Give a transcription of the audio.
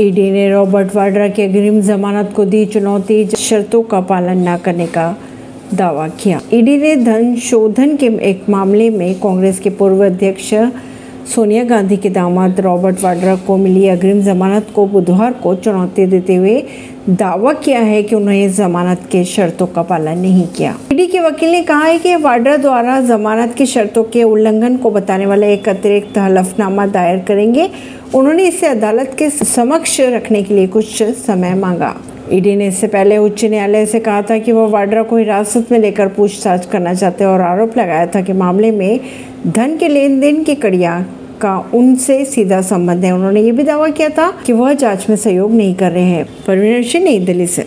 ED ने Robert Vadra की अग्रिम जमानत को दी चुनौती शर्तों का पालन न करने का दावा किया। ईडी ने धन शोधन के एक मामले में कांग्रेस के पूर्व अध्यक्ष सोनिया गांधी के दामाद रॉबर्ट वाड्रा को मिली अग्रिम जमानत को बुधवार को चुनौती देते हुए दावा किया है कि उन्होंने जमानत के शर्तों का पालन नहीं किया। ईडी के वकील ने कहा है कि वाड्रा द्वारा जमानत की शर्तों के उल्लंघन को बताने वाला एक अतिरिक्त हलफनामा दायर करेंगे। उन्होंने इसे अदालत के समक्ष रखने के लिए कुछ समय मांगा। ईडी ने इससे पहले उच्च न्यायालय से कहा था कि वह वाड्रा को हिरासत में लेकर पूछताछ करना चाहते और आरोप लगाया था कि मामले में धन के लेन देन की कड़िया का उनसे सीधा संबंध है। उन्होंने ये भी दावा किया था कि वह जाँच में सहयोग नहीं कर रहे हैं। परवीन सिंह, नई दिल्ली से।